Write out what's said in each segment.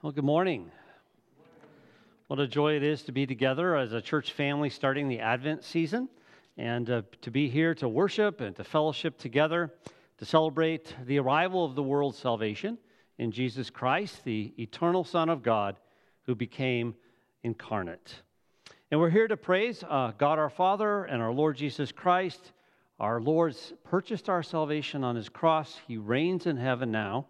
Well, good morning. What a joy it is to be together as a church family starting the Advent season and uh, to be here to worship and to fellowship together to celebrate the arrival of the world's salvation in Jesus Christ, the eternal Son of God who became incarnate. And we're here to praise uh, God our Father and our Lord Jesus Christ. Our Lord's purchased our salvation on his cross. He reigns in heaven now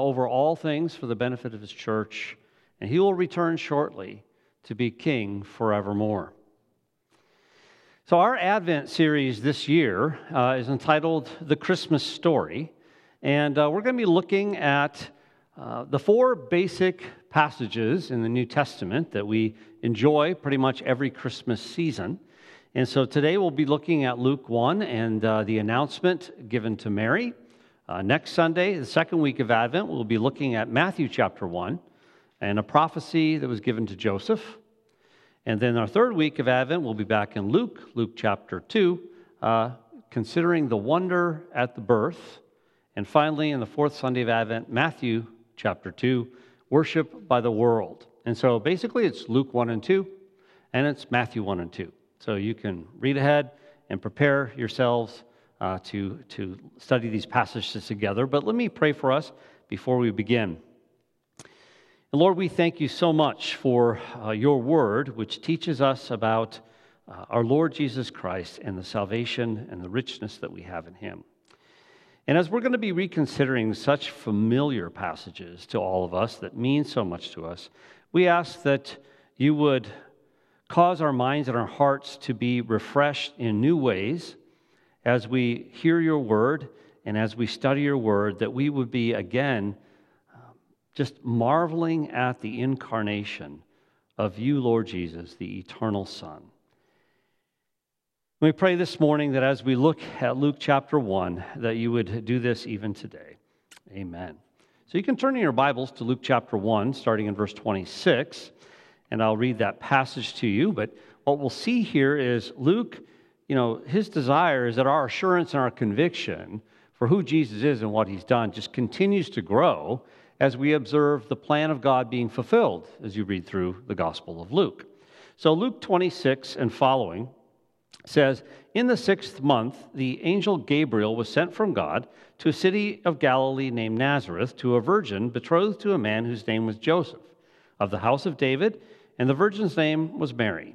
over all things for the benefit of his church, and he will return shortly to be king forevermore. So, our Advent series this year uh, is entitled The Christmas Story, and uh, we're going to be looking at uh, the four basic passages in the New Testament that we enjoy pretty much every Christmas season. And so today we'll be looking at Luke 1 and uh, the announcement given to Mary. Uh, next Sunday, the second week of Advent, we'll be looking at Matthew chapter 1 and a prophecy that was given to Joseph. And then our third week of Advent, we'll be back in Luke, Luke chapter 2, uh, considering the wonder at the birth. And finally, in the fourth Sunday of Advent, Matthew chapter 2, worship by the world. And so basically, it's Luke 1 and 2, and it's Matthew 1 and 2. So you can read ahead and prepare yourselves uh, to, to study these passages together. But let me pray for us before we begin. And Lord, we thank you so much for uh, your word, which teaches us about uh, our Lord Jesus Christ and the salvation and the richness that we have in him. And as we're going to be reconsidering such familiar passages to all of us that mean so much to us, we ask that you would cause our minds and our hearts to be refreshed in new ways as we hear your word and as we study your word, that we would be again just marveling at the incarnation of you, Lord Jesus, the eternal Son. We pray this morning that as we look at Luke chapter 1, that you would do this even today. Amen. So you can turn in your Bibles to Luke chapter 1, starting in verse 26, and I'll read that passage to you. But what we'll see here is Luke you know, his desire is that our assurance and our conviction for who Jesus is and what he's done just continues to grow as we observe the plan of God being fulfilled as you read through the Gospel of Luke. So, Luke 26 and following says, In the sixth month, the angel Gabriel was sent from God to a city of Galilee named Nazareth to a virgin betrothed to a man whose name was Joseph, of the house of David, and the virgin's name was Mary.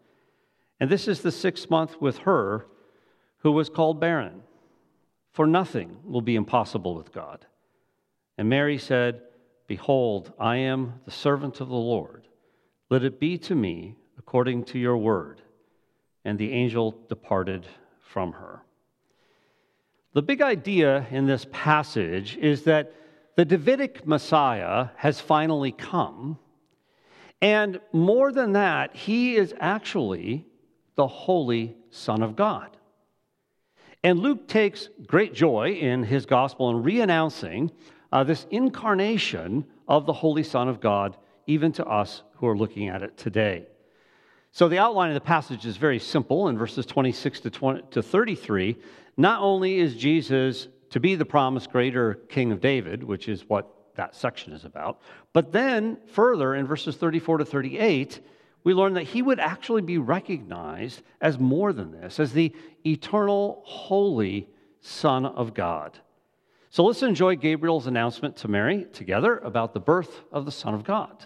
And this is the sixth month with her who was called barren. For nothing will be impossible with God. And Mary said, Behold, I am the servant of the Lord. Let it be to me according to your word. And the angel departed from her. The big idea in this passage is that the Davidic Messiah has finally come. And more than that, he is actually the Holy Son of God. And Luke takes great joy in his gospel in re-announcing uh, this incarnation of the Holy Son of God, even to us who are looking at it today. So the outline of the passage is very simple in verses 26 to, 20, to 33. Not only is Jesus to be the promised greater King of David, which is what that section is about, but then further in verses 34 to 38, we learn that he would actually be recognized as more than this, as the eternal, holy Son of God. So let's enjoy Gabriel's announcement to Mary together about the birth of the Son of God.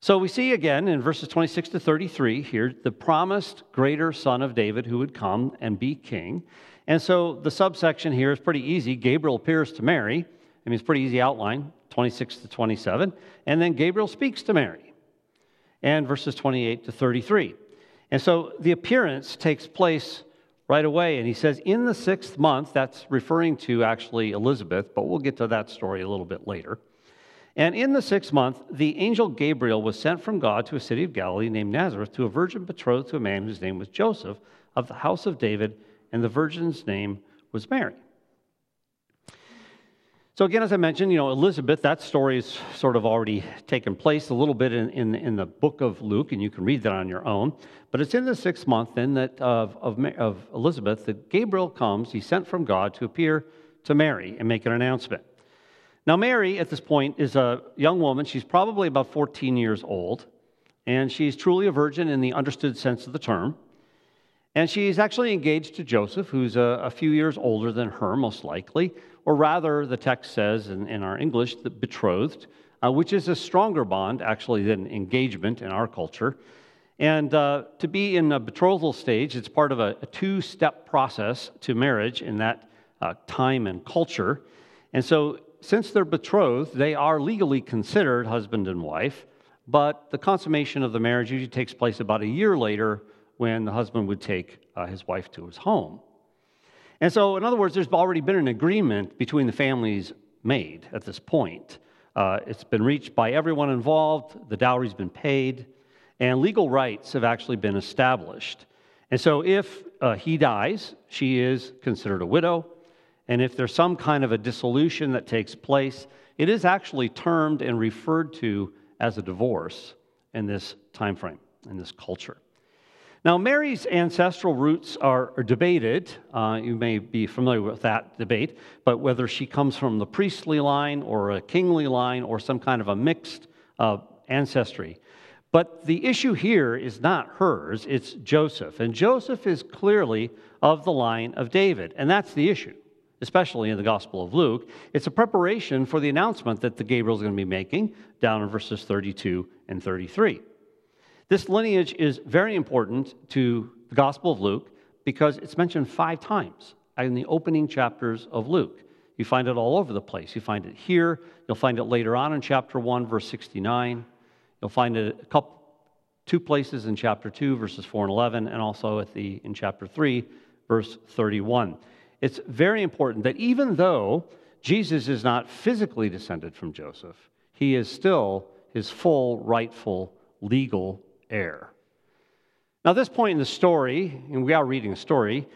So we see again in verses 26 to 33 here the promised greater son of David who would come and be king. And so the subsection here is pretty easy. Gabriel appears to Mary. I mean, it's pretty easy outline, 26 to 27. And then Gabriel speaks to Mary. And verses 28 to 33. And so the appearance takes place right away. And he says, in the sixth month, that's referring to actually Elizabeth, but we'll get to that story a little bit later. And in the sixth month, the angel Gabriel was sent from God to a city of Galilee named Nazareth to a virgin betrothed to a man whose name was Joseph of the house of David, and the virgin's name was Mary. So, again, as I mentioned, you know, Elizabeth, that story is sort of already taken place a little bit in, in, in, the book of Luke, and you can read that on your own. But it's in the sixth month then that of, of, of Elizabeth that Gabriel comes, he's sent from God to appear to Mary and make an announcement. Now, Mary, at this point, is a young woman. She's probably about 14 years old, and she's truly a virgin in the understood sense of the term. And she's actually engaged to Joseph, who's a, a few years older than her, most likely, or rather, the text says in, in our English, the betrothed, uh, which is a stronger bond, actually, than engagement in our culture. And uh, to be in a betrothal stage, it's part of a, a two step process to marriage in that uh, time and culture. And so, since they're betrothed, they are legally considered husband and wife, but the consummation of the marriage usually takes place about a year later when the husband would take uh, his wife to his home. And so, in other words, there's already been an agreement between the families made at this point. Uh, it's been reached by everyone involved, the dowry's been paid, and legal rights have actually been established. And so, if uh, he dies, she is considered a widow. And if there's some kind of a dissolution that takes place, it is actually termed and referred to as a divorce in this time frame, in this culture. Now, Mary's ancestral roots are, are debated. Uh, you may be familiar with that debate, but whether she comes from the priestly line or a kingly line or some kind of a mixed uh, ancestry. But the issue here is not hers, it's Joseph. And Joseph is clearly of the line of David. And that's the issue, especially in the Gospel of Luke. It's a preparation for the announcement that the Gabriel is going to be making down in verses 32 and 33. This lineage is very important to the Gospel of Luke because it's mentioned five times in the opening chapters of Luke. You find it all over the place. You find it here. You'll find it later on in chapter 1, verse 69. You'll find it a couple, two places in chapter 2, verses 4 and 11, and also at the, in chapter 3, verse 31. It's very important that even though Jesus is not physically descended from Joseph, he is still his full, rightful, legal heir. Now, at this point in the story, and we are reading a story,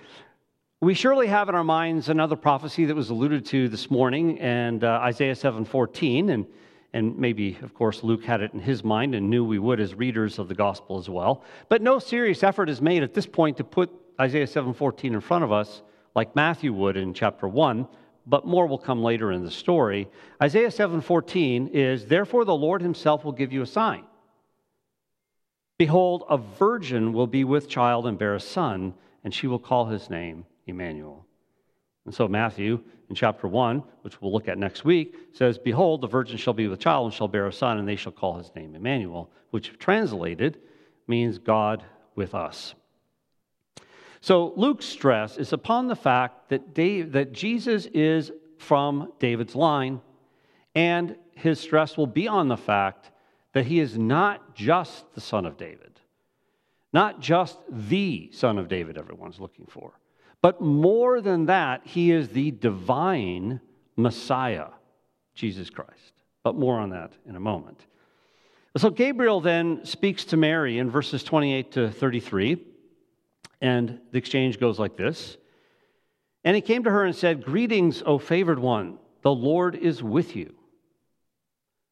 we surely have in our minds another prophecy that was alluded to this morning, and uh, Isaiah 7:14, and and maybe, of course, Luke had it in his mind and knew we would as readers of the gospel as well. But no serious effort is made at this point to put Isaiah 7:14 in front of us, like Matthew would in chapter one. But more will come later in the story. Isaiah 7:14 is, "Therefore the Lord Himself will give you a sign." Behold, a virgin will be with child and bear a son, and she will call his name Emmanuel. And so, Matthew in chapter 1, which we'll look at next week, says, Behold, the virgin shall be with child and shall bear a son, and they shall call his name Emmanuel, which translated means God with us. So, Luke's stress is upon the fact that, Dave, that Jesus is from David's line, and his stress will be on the fact that he is not just the son of David, not just the son of David everyone's looking for, but more than that, he is the divine Messiah, Jesus Christ. But more on that in a moment. So Gabriel then speaks to Mary in verses 28 to 33, and the exchange goes like this. And he came to her and said, Greetings, O favored one, the Lord is with you.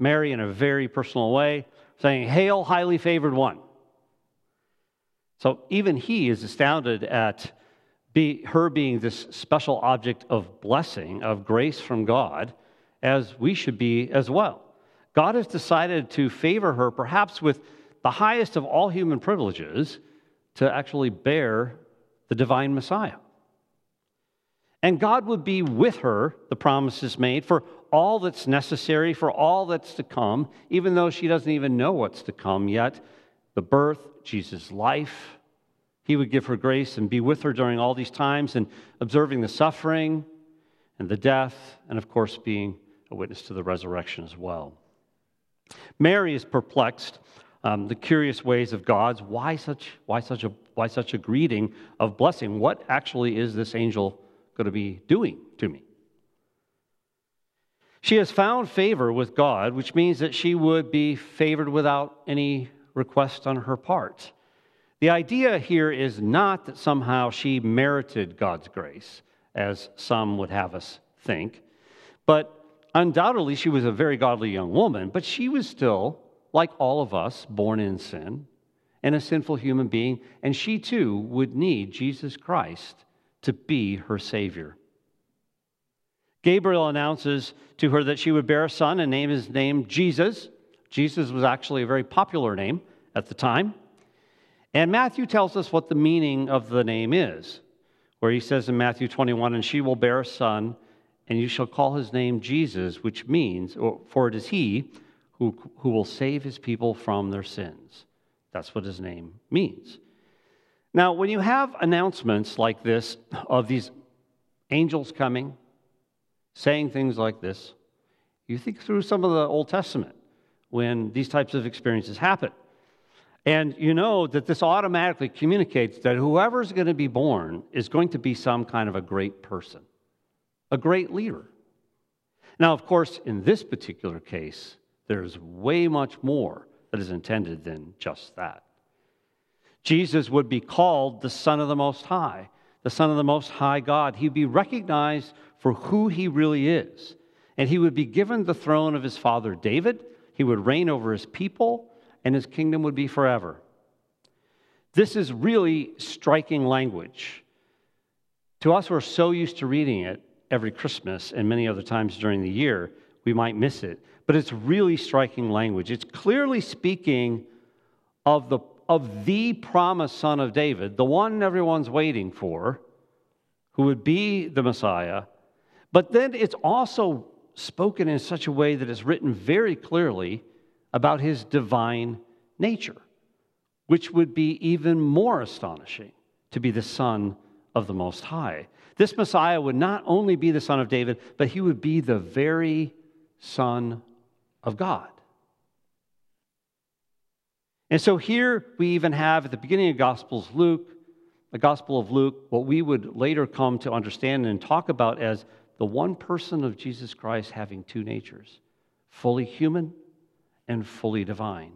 Mary in a very personal way. saying, Hail, highly favored one. So even he is astounded at be, her being this special object of blessing, of grace from God, as we should be as well. God has decided to favor her, perhaps with the highest of all human privileges, to actually bear the divine Messiah. And God would be with her, the promises made, for all that's necessary, for all that's to come, even though she doesn't even know what's to come yet. The birth, Jesus' life. He would give her grace and be with her during all these times and observing the suffering and the death, and of course, being a witness to the resurrection as well. Mary is perplexed. Um, the curious ways of God's. Why such, why, such a, why such a greeting of blessing? What actually is this angel going to be doing to me? She has found favor with God, which means that she would be favored without any request on her part. The idea here is not that somehow she merited God's grace, as some would have us think, but undoubtedly, she was a very godly young woman, but she was still, like all of us, born in sin and a sinful human being, and she too would need Jesus Christ to be her Savior. Gabriel announces to her that she would bear a son and name his name Jesus. Jesus was actually a very popular name at the time. And Matthew tells us what the meaning of the name is, where he says in Matthew 21, and she will bear a son and you shall call his name Jesus, which means, for it is he who, who will save his people from their sins. That's what his name means. Now, when you have announcements like this of these angels coming, saying things like this, you think through some of the Old Testament when these types of experiences happen. And you know that this automatically communicates that whoever's going to be born is going to be some kind of a great person a great leader. Now, of course, in this particular case, there's way much more that is intended than just that. Jesus would be called the Son of the Most High, the Son of the Most High God. He'd be recognized for who he really is. And he would be given the throne of his father David. He would reign over his people, and his kingdom would be forever. This is really striking language. To us who are so used to reading it, every Christmas and many other times during the year, we might miss it. But it's really striking language. It's clearly speaking of the, of the promised son of David, the one everyone's waiting for, who would be the Messiah. But then it's also spoken in such a way that it's written very clearly about his divine nature, which would be even more astonishing to be the Son of the Most High. This Messiah would not only be the Son of David, but he would be the very Son of God. And so here we even have at the beginning of Gospels Luke, the Gospel of Luke, what we would later come to understand and talk about as the one person of Jesus Christ having two natures, fully human and fully divine.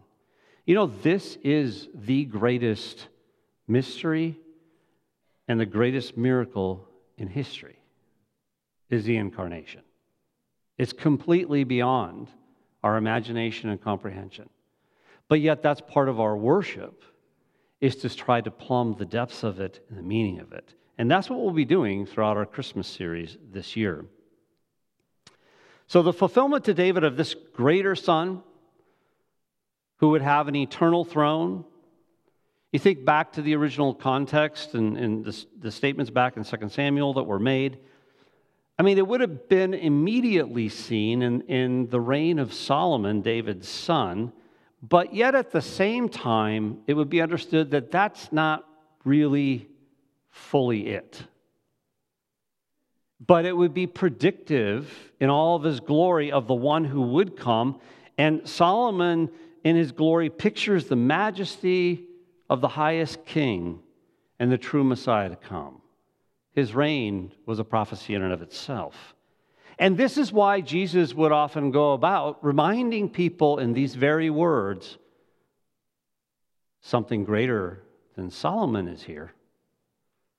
You know, this is the greatest mystery and the greatest miracle in history is the incarnation. It's completely beyond our imagination and comprehension. But yet, that's part of our worship, is to try to plumb the depths of it and the meaning of it. And that's what we'll be doing throughout our Christmas series this year. So, the fulfillment to David of this greater son who would have an eternal throne you think back to the original context and, and the, the statements back in 2 Samuel that were made. I mean, it would have been immediately seen in, in the reign of Solomon, David's son, but yet at the same time, it would be understood that that's not really fully it. But it would be predictive in all of his glory of the one who would come. And Solomon, in his glory, pictures the majesty of the highest king and the true Messiah to come. His reign was a prophecy in and of itself. And this is why Jesus would often go about reminding people in these very words something greater than Solomon is here.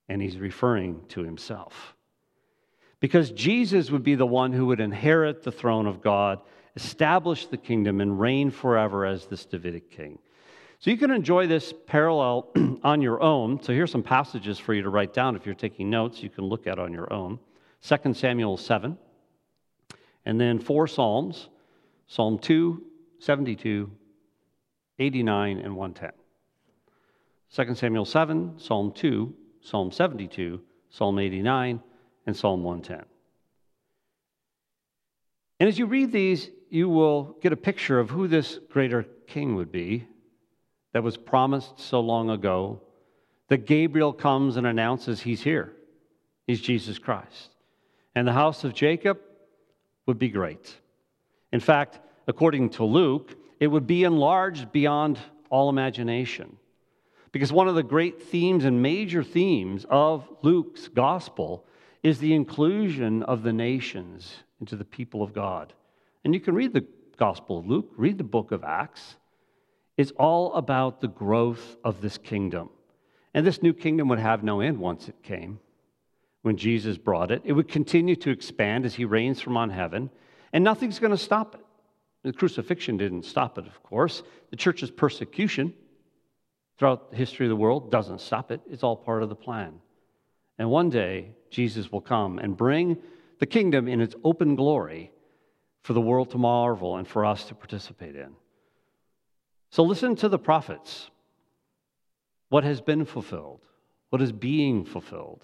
And he's referring to himself. Because Jesus would be the one who would inherit the throne of God establish the kingdom and reign forever as this Davidic king. So you can enjoy this parallel on your own. So here's some passages for you to write down if you're taking notes, you can look at on your own. 2 Samuel 7, and then four Psalms Psalm 2, 72, 89, and 110. 2 Samuel 7, Psalm 2, Psalm 72, Psalm 89, and Psalm 110. And as you read these, you will get a picture of who this greater king would be that was promised so long ago that Gabriel comes and announces he's here. He's Jesus Christ. And the house of Jacob would be great. In fact, according to Luke, it would be enlarged beyond all imagination. Because one of the great themes and major themes of Luke's gospel is the inclusion of the nations into the people of God. And you can read the gospel of Luke, read the book of Acts. It's all about the growth of this kingdom. And this new kingdom would have no end once it came. When Jesus brought it, it would continue to expand as he reigns from on heaven, and nothing's going to stop it. The crucifixion didn't stop it, of course. The church's persecution throughout the history of the world doesn't stop it, it's all part of the plan. And one day, Jesus will come and bring the kingdom in its open glory for the world to marvel and for us to participate in. So listen to the prophets. What has been fulfilled, what is being fulfilled,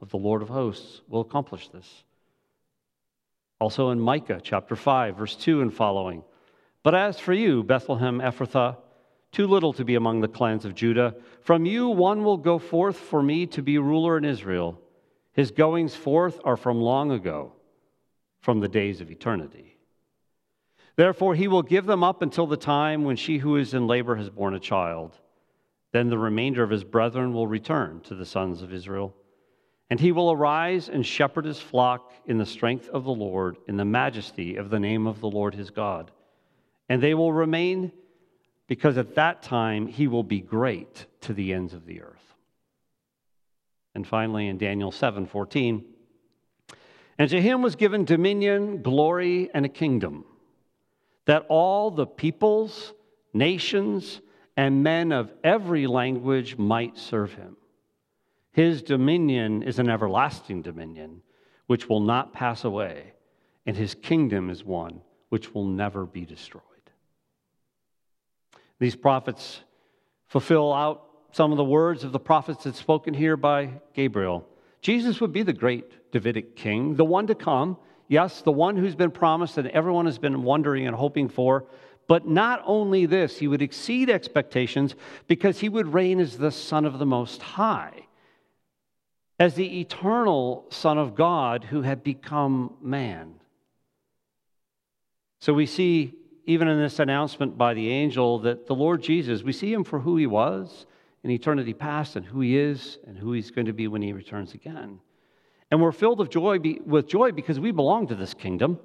of the Lord of hosts will accomplish this. Also in Micah chapter 5, verse 2 and following. But as for you, Bethlehem Ephrathah, too little to be among the clans of Judah, from you one will go forth for me to be ruler in Israel. His goings forth are from long ago, from the days of eternity. Therefore, he will give them up until the time when she who is in labor has borne a child. Then the remainder of his brethren will return to the sons of Israel. And he will arise and shepherd his flock in the strength of the Lord, in the majesty of the name of the Lord his God. And they will remain because at that time he will be great to the ends of the earth. And finally, in Daniel 7 14, and to him was given dominion, glory, and a kingdom, that all the peoples, nations, and men of every language might serve him. His dominion is an everlasting dominion which will not pass away, and his kingdom is one which will never be destroyed. These prophets fulfill out some of the words of the prophets that's spoken here by Gabriel. Jesus would be the great Davidic king, the one to come. Yes, the one who's been promised and everyone has been wondering and hoping for. But not only this, he would exceed expectations because he would reign as the Son of the Most High as the eternal Son of God who had become man. So we see, even in this announcement by the angel, that the Lord Jesus, we see him for who he was in eternity past and who he is and who he's going to be when he returns again. And we're filled of joy with joy because we belong to this kingdom,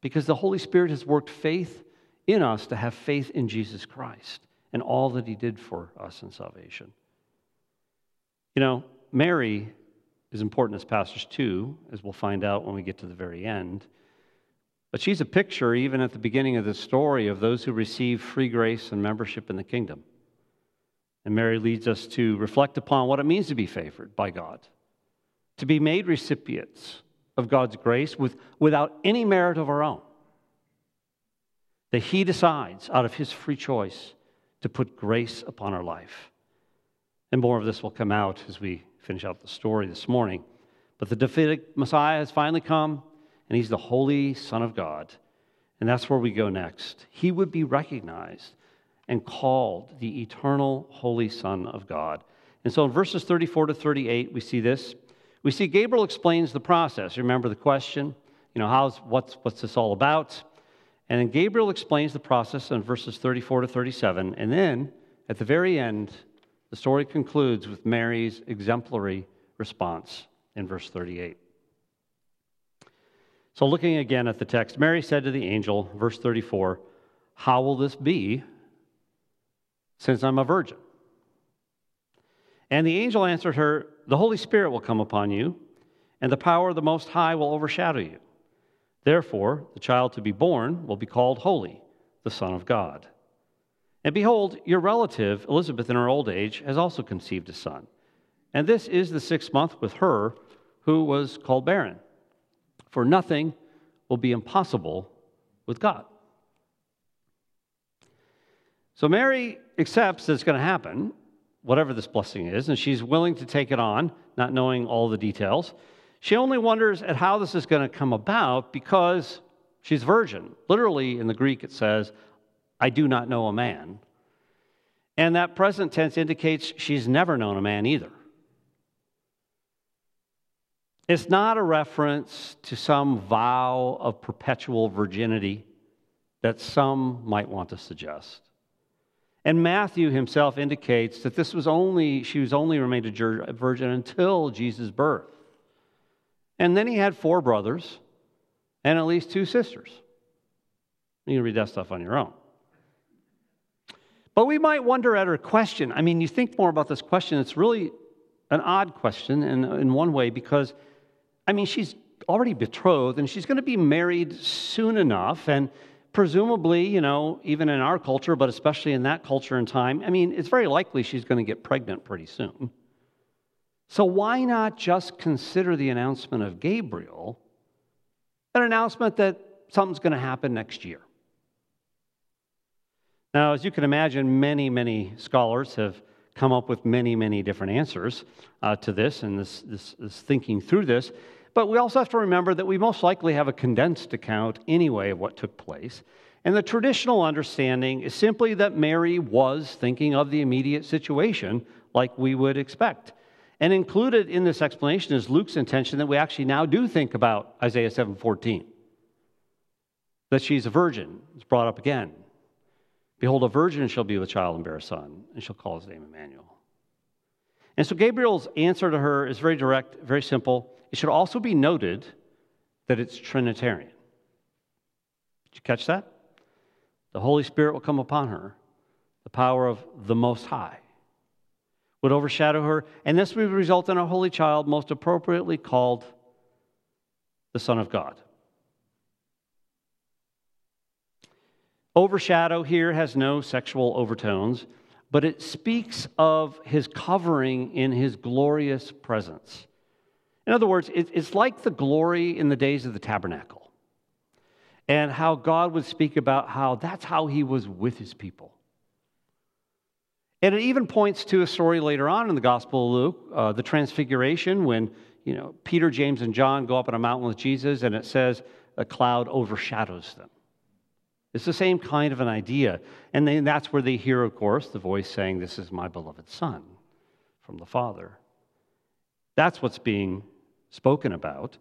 because the Holy Spirit has worked faith in us to have faith in Jesus Christ and all that he did for us in salvation. You know, Mary is important as passage two, as we'll find out when we get to the very end. But she's a picture, even at the beginning of the story, of those who receive free grace and membership in the kingdom. And Mary leads us to reflect upon what it means to be favored by God, to be made recipients of God's grace with, without any merit of our own. That He decides, out of His free choice, to put grace upon our life. And more of this will come out as we finish out the story this morning. But the Davidic Messiah has finally come, and he's the Holy Son of God. And that's where we go next. He would be recognized and called the eternal Holy Son of God. And so in verses 34 to 38, we see this. We see Gabriel explains the process. Remember the question, you know, how's, what's, what's this all about? And then Gabriel explains the process in verses 34 to 37. And then at the very end, the story concludes with Mary's exemplary response in verse 38. So, looking again at the text, Mary said to the angel, verse 34, How will this be since I'm a virgin? And the angel answered her, The Holy Spirit will come upon you, and the power of the Most High will overshadow you. Therefore, the child to be born will be called Holy, the Son of God. And behold, your relative, Elizabeth, in her old age, has also conceived a son. And this is the sixth month with her who was called barren. For nothing will be impossible with God. So Mary accepts that it's going to happen, whatever this blessing is, and she's willing to take it on, not knowing all the details. She only wonders at how this is going to come about because she's virgin. Literally, in the Greek, it says, I do not know a man. And that present tense indicates she's never known a man either. It's not a reference to some vow of perpetual virginity that some might want to suggest. And Matthew himself indicates that this was only, she was only remained a virgin until Jesus' birth. And then he had four brothers and at least two sisters. You can read that stuff on your own. But we might wonder at her question. I mean, you think more about this question, it's really an odd question in, in one way because, I mean, she's already betrothed and she's going to be married soon enough. And presumably, you know, even in our culture, but especially in that culture and time, I mean, it's very likely she's going to get pregnant pretty soon. So why not just consider the announcement of Gabriel an announcement that something's going to happen next year? Now, as you can imagine, many, many scholars have come up with many, many different answers uh, to this and this, this, this thinking through this. But we also have to remember that we most likely have a condensed account anyway of what took place. And the traditional understanding is simply that Mary was thinking of the immediate situation like we would expect. And included in this explanation is Luke's intention that we actually now do think about Isaiah 7:14. That she's a virgin. It's brought up again. Behold, a virgin shall be with child and bear a son, and she shall call his name Emmanuel. And so Gabriel's answer to her is very direct, very simple. It should also be noted that it's Trinitarian. Did you catch that? The Holy Spirit will come upon her, the power of the Most High would overshadow her, and this would result in a holy child, most appropriately called the Son of God. Overshadow here has no sexual overtones, but it speaks of his covering in his glorious presence. In other words, it's like the glory in the days of the tabernacle and how God would speak about how that's how he was with his people. And it even points to a story later on in the Gospel of Luke, uh, the Transfiguration, when you know Peter, James, and John go up on a mountain with Jesus, and it says a cloud overshadows them. It's the same kind of an idea. And then that's where they hear, of course, the voice saying, This is my beloved Son from the Father. That's what's being spoken about.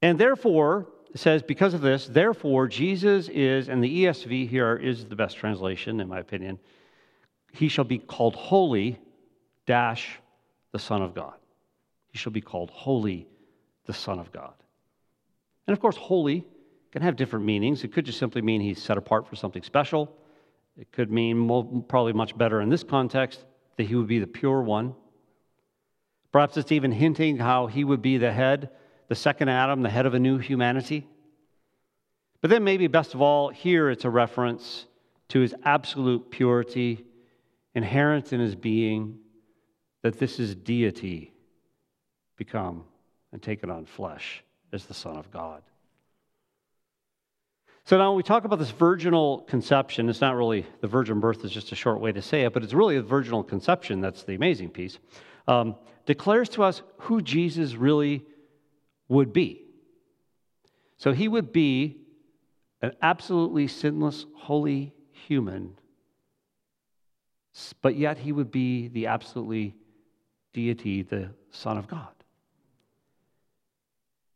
And therefore, it says, because of this, therefore, Jesus is, and the ESV here is the best translation, in my opinion, he shall be called holy, dash, the Son of God. He shall be called holy, the Son of God. And of course, holy can have different meanings. It could just simply mean he's set apart for something special. It could mean, probably much better in this context, that he would be the pure one. Perhaps it's even hinting how he would be the head, the second Adam, the head of a new humanity. But then, maybe best of all, here it's a reference to his absolute purity, inherent in his being, that this is deity become and taken on flesh as the Son of God. So now when we talk about this virginal conception, it's not really the virgin birth is just a short way to say it, but it's really the virginal conception that's the amazing piece. Um, declares to us who Jesus really would be. So he would be an absolutely sinless, holy human, but yet he would be the absolutely deity, the Son of God.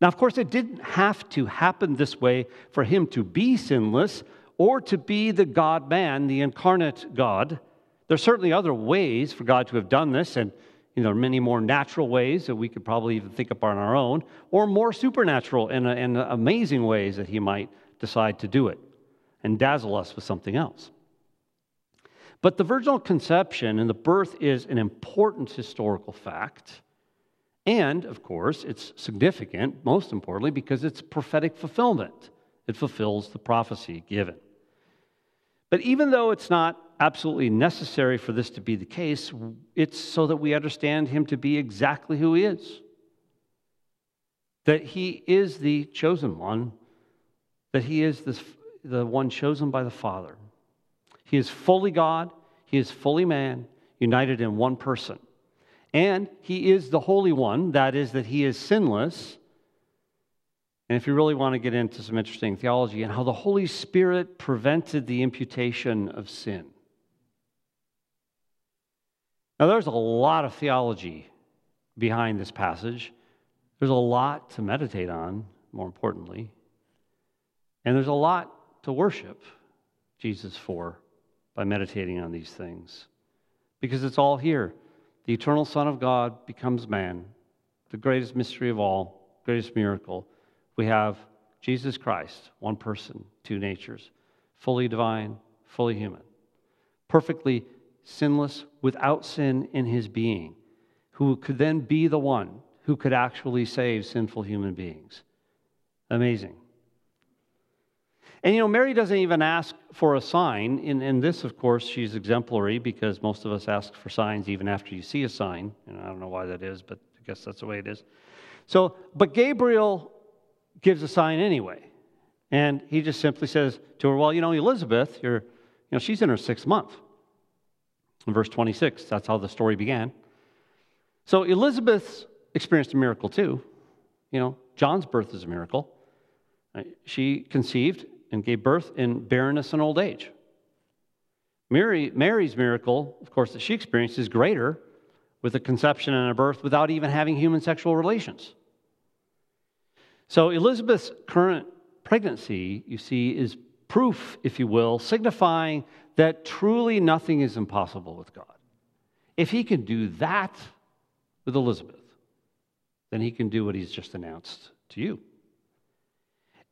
Now, of course, it didn't have to happen this way for him to be sinless or to be the God man, the incarnate God. There's certainly other ways for God to have done this, and you know, there are many more natural ways that we could probably even think up on our own, or more supernatural and, uh, and amazing ways that he might decide to do it and dazzle us with something else. But the virginal conception and the birth is an important historical fact. And, of course, it's significant, most importantly, because it's prophetic fulfillment. It fulfills the prophecy given. But even though it's not absolutely necessary for this to be the case, it's so that we understand him to be exactly who he is. That he is the chosen one, that he is the, the one chosen by the Father. He is fully God, he is fully man, united in one person. And he is the Holy One, that is, that he is sinless. And if you really want to get into some interesting theology and how the Holy Spirit prevented the imputation of sin. Now, there's a lot of theology behind this passage. There's a lot to meditate on, more importantly. And there's a lot to worship Jesus for by meditating on these things. Because it's all here. The eternal Son of God becomes man, the greatest mystery of all, greatest miracle. We have Jesus Christ, one person, two natures, fully divine, fully human, perfectly sinless, without sin in his being, who could then be the one who could actually save sinful human beings. Amazing. And you know, Mary doesn't even ask for a sign. In, in this, of course, she's exemplary because most of us ask for signs even after you see a sign. And I don't know why that is, but I guess that's the way it is. So, but Gabriel gives a sign anyway. And he just simply says to her, Well, you know, Elizabeth, you're, you know, she's in her sixth month. In verse 26, that's how the story began. So Elizabeth experienced a miracle too. You know, John's birth is a miracle. She conceived and gave birth in barrenness and old age. Mary, Mary's miracle, of course, that she experienced is greater with a conception and a birth without even having human sexual relations. So Elizabeth's current pregnancy, you see, is proof, if you will, signifying that truly nothing is impossible with God. If he can do that with Elizabeth, then he can do what he's just announced to you.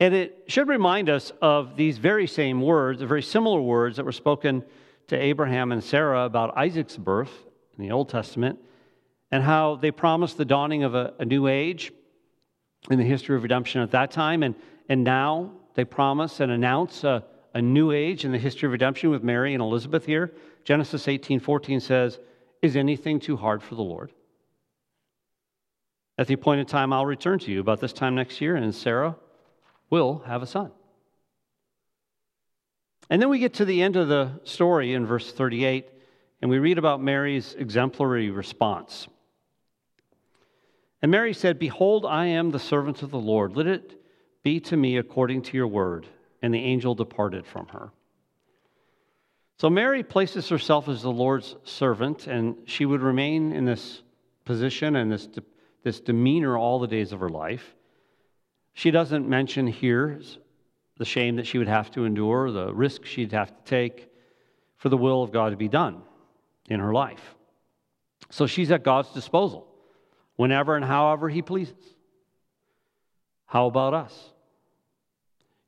And it should remind us of these very same words, the very similar words that were spoken to Abraham and Sarah about Isaac's birth in the Old Testament, and how they promised the dawning of a, a new age in the history of redemption at that time. And, and now they promise and announce a, a new age in the history of redemption with Mary and Elizabeth here. Genesis 18 14 says, Is anything too hard for the Lord? At the appointed time, I'll return to you about this time next year, and Sarah will have a son. And then we get to the end of the story in verse 38, and we read about Mary's exemplary response. And Mary said, Behold, I am the servant of the Lord. Let it be to me according to your word. And the angel departed from her. So Mary places herself as the Lord's servant, and she would remain in this position and this, this demeanor all the days of her life. She doesn't mention here the shame that she would have to endure, the risk she'd have to take for the will of God to be done in her life. So she's at God's disposal whenever and however He pleases. How about us?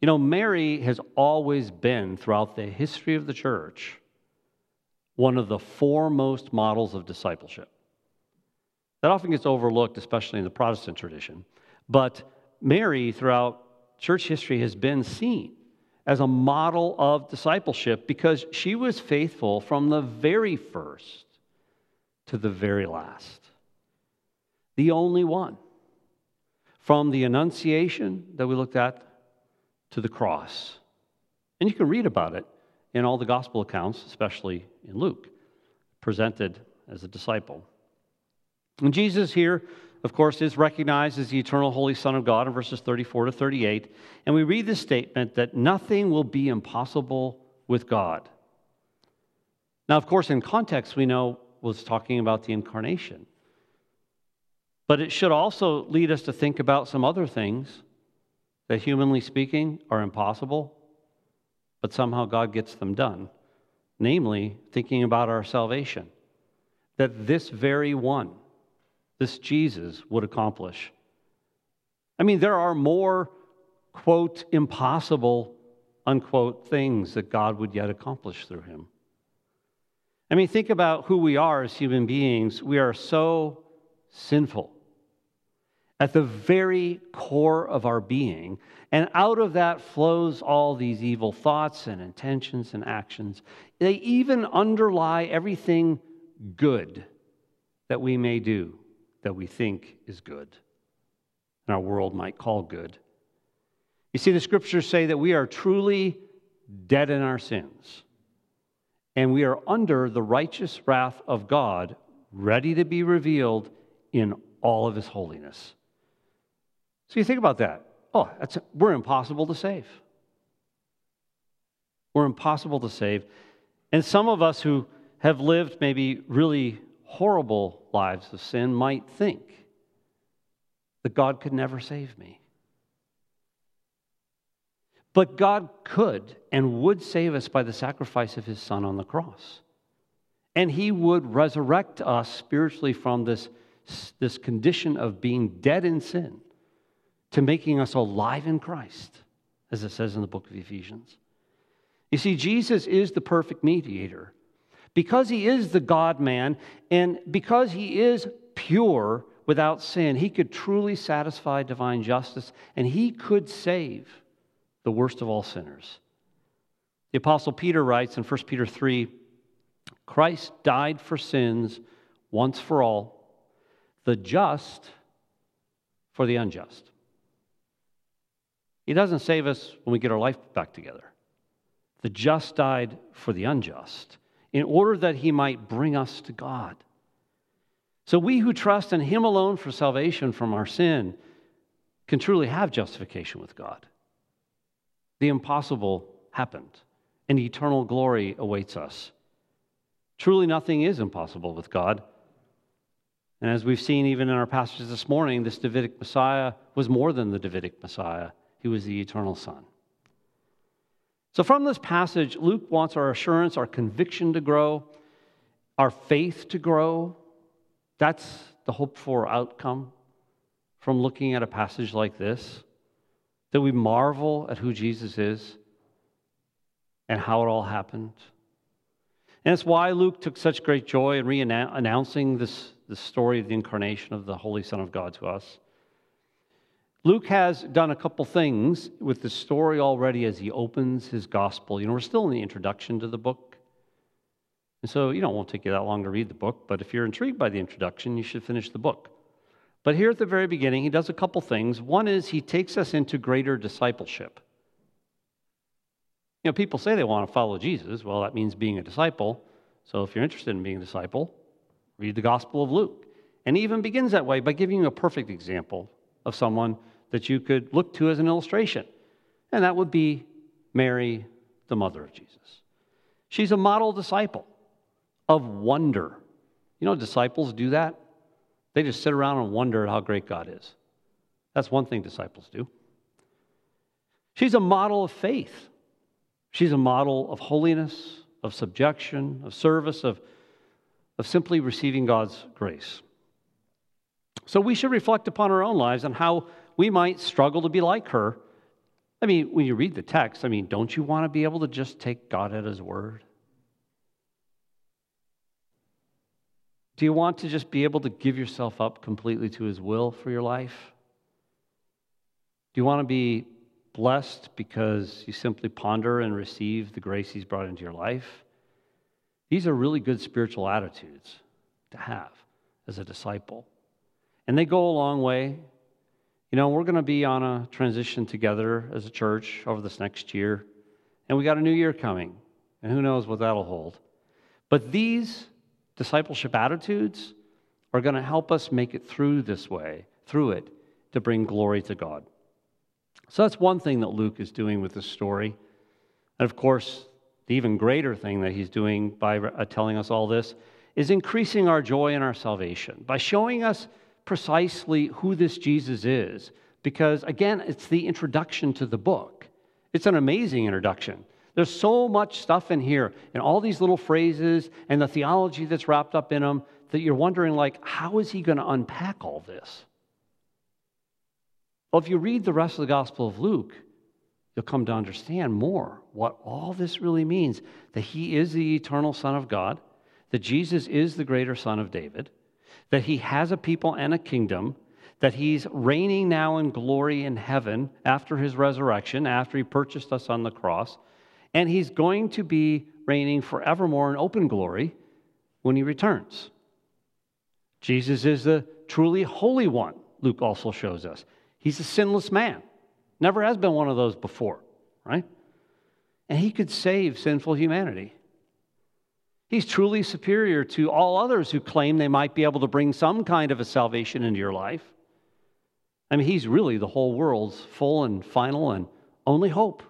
You know, Mary has always been, throughout the history of the church, one of the foremost models of discipleship. That often gets overlooked, especially in the Protestant tradition. But Mary, throughout church history, has been seen as a model of discipleship because she was faithful from the very first to the very last. The only one. From the Annunciation that we looked at to the cross. And you can read about it in all the gospel accounts, especially in Luke, presented as a disciple. And Jesus here of course, is recognized as the eternal Holy Son of God in verses 34 to 38. And we read this statement that nothing will be impossible with God. Now, of course, in context, we know was talking about the incarnation. But it should also lead us to think about some other things that, humanly speaking, are impossible, but somehow God gets them done. Namely, thinking about our salvation, that this very one, this Jesus, would accomplish. I mean, there are more, quote, impossible, unquote, things that God would yet accomplish through him. I mean, think about who we are as human beings. We are so sinful at the very core of our being. And out of that flows all these evil thoughts and intentions and actions. They even underlie everything good that we may do that we think is good and our world might call good. You see, the scriptures say that we are truly dead in our sins and we are under the righteous wrath of God, ready to be revealed in all of his holiness. So you think about that. Oh, that's, we're impossible to save. We're impossible to save. And some of us who have lived maybe really horrible lives of sin might think that God could never save me. But God could and would save us by the sacrifice of his Son on the cross. And he would resurrect us spiritually from this, this condition of being dead in sin to making us alive in Christ, as it says in the book of Ephesians. You see, Jesus is the perfect mediator. Because he is the God man, and because he is pure without sin, he could truly satisfy divine justice, and he could save the worst of all sinners. The Apostle Peter writes in 1 Peter 3 Christ died for sins once for all, the just for the unjust. He doesn't save us when we get our life back together. The just died for the unjust in order that he might bring us to God. So we who trust in him alone for salvation from our sin can truly have justification with God. The impossible happened, and eternal glory awaits us. Truly, nothing is impossible with God. And as we've seen even in our passages this morning, this Davidic Messiah was more than the Davidic Messiah. He was the eternal Son. So, from this passage, Luke wants our assurance, our conviction to grow, our faith to grow. That's the hoped for outcome from looking at a passage like this. That we marvel at who Jesus is and how it all happened. And it's why Luke took such great joy in re announcing this, this story of the incarnation of the Holy Son of God to us. Luke has done a couple things with the story already as he opens his gospel. You know, we're still in the introduction to the book. And so, you know, it won't take you that long to read the book, but if you're intrigued by the introduction, you should finish the book. But here at the very beginning, he does a couple things. One is he takes us into greater discipleship. You know, people say they want to follow Jesus. Well, that means being a disciple. So if you're interested in being a disciple, read the Gospel of Luke. And he even begins that way by giving you a perfect example of someone that you could look to as an illustration. And that would be Mary, the mother of Jesus. She's a model disciple of wonder. You know, disciples do that. They just sit around and wonder how great God is. That's one thing disciples do. She's a model of faith. She's a model of holiness, of subjection, of service, of, of simply receiving God's grace. So we should reflect upon our own lives and how we might struggle to be like her. I mean, when you read the text, I mean, don't you want to be able to just take God at His word? Do you want to just be able to give yourself up completely to His will for your life? Do you want to be blessed because you simply ponder and receive the grace He's brought into your life? These are really good spiritual attitudes to have as a disciple. And they go a long way. You know, we're going to be on a transition together as a church over this next year, and we got a new year coming, and who knows what that'll hold. But these discipleship attitudes are going to help us make it through this way, through it, to bring glory to God. So that's one thing that Luke is doing with this story. And of course, the even greater thing that he's doing by uh, telling us all this is increasing our joy in our salvation by showing us precisely who this Jesus is because, again, it's the introduction to the book. It's an amazing introduction. There's so much stuff in here, and all these little phrases and the theology that's wrapped up in them that you're wondering, like, how is he going to unpack all this? Well, if you read the rest of the Gospel of Luke, you'll come to understand more what all this really means that he is the eternal Son of God, that Jesus is the greater Son of David, that he has a people and a kingdom, that he's reigning now in glory in heaven after his resurrection, after he purchased us on the cross, and he's going to be reigning forevermore in open glory when he returns. Jesus is the truly holy one, Luke also shows us. He's a sinless man, never has been one of those before, right? And he could save sinful humanity. He's truly superior to all others who claim they might be able to bring some kind of a salvation into your life. I mean, he's really the whole world's full and final and only hope.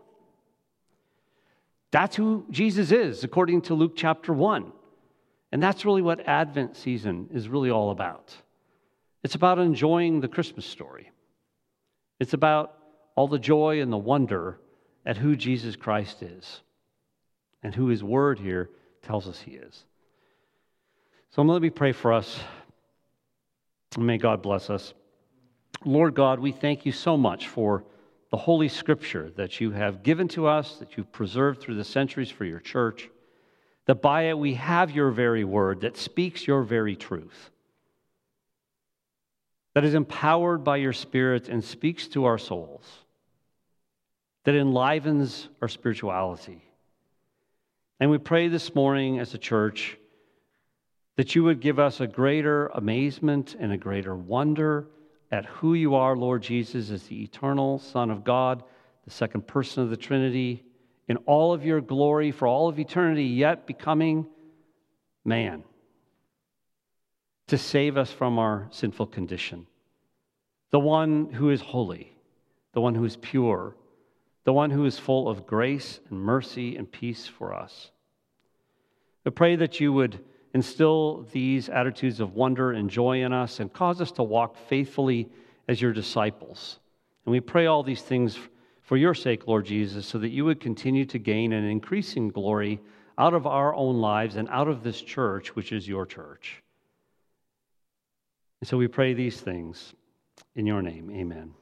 That's who Jesus is, according to Luke chapter 1. And that's really what Advent season is really all about. It's about enjoying the Christmas story, it's about all the joy and the wonder at who Jesus Christ is and who his word here tells us he is. So let me pray for us. May God bless us. Lord God, we thank you so much for the Holy Scripture that you have given to us, that you've preserved through the centuries for your church, that by it we have your very word that speaks your very truth, that is empowered by your Spirit and speaks to our souls, that enlivens our spirituality. And we pray this morning as a church that you would give us a greater amazement and a greater wonder at who you are, Lord Jesus, as the eternal Son of God, the second person of the Trinity, in all of your glory for all of eternity, yet becoming man to save us from our sinful condition. The one who is holy, the one who is pure, the one who is full of grace and mercy and peace for us. I pray that you would instill these attitudes of wonder and joy in us and cause us to walk faithfully as your disciples. And we pray all these things for your sake, Lord Jesus, so that you would continue to gain an increasing glory out of our own lives and out of this church, which is your church. And so we pray these things in your name. Amen.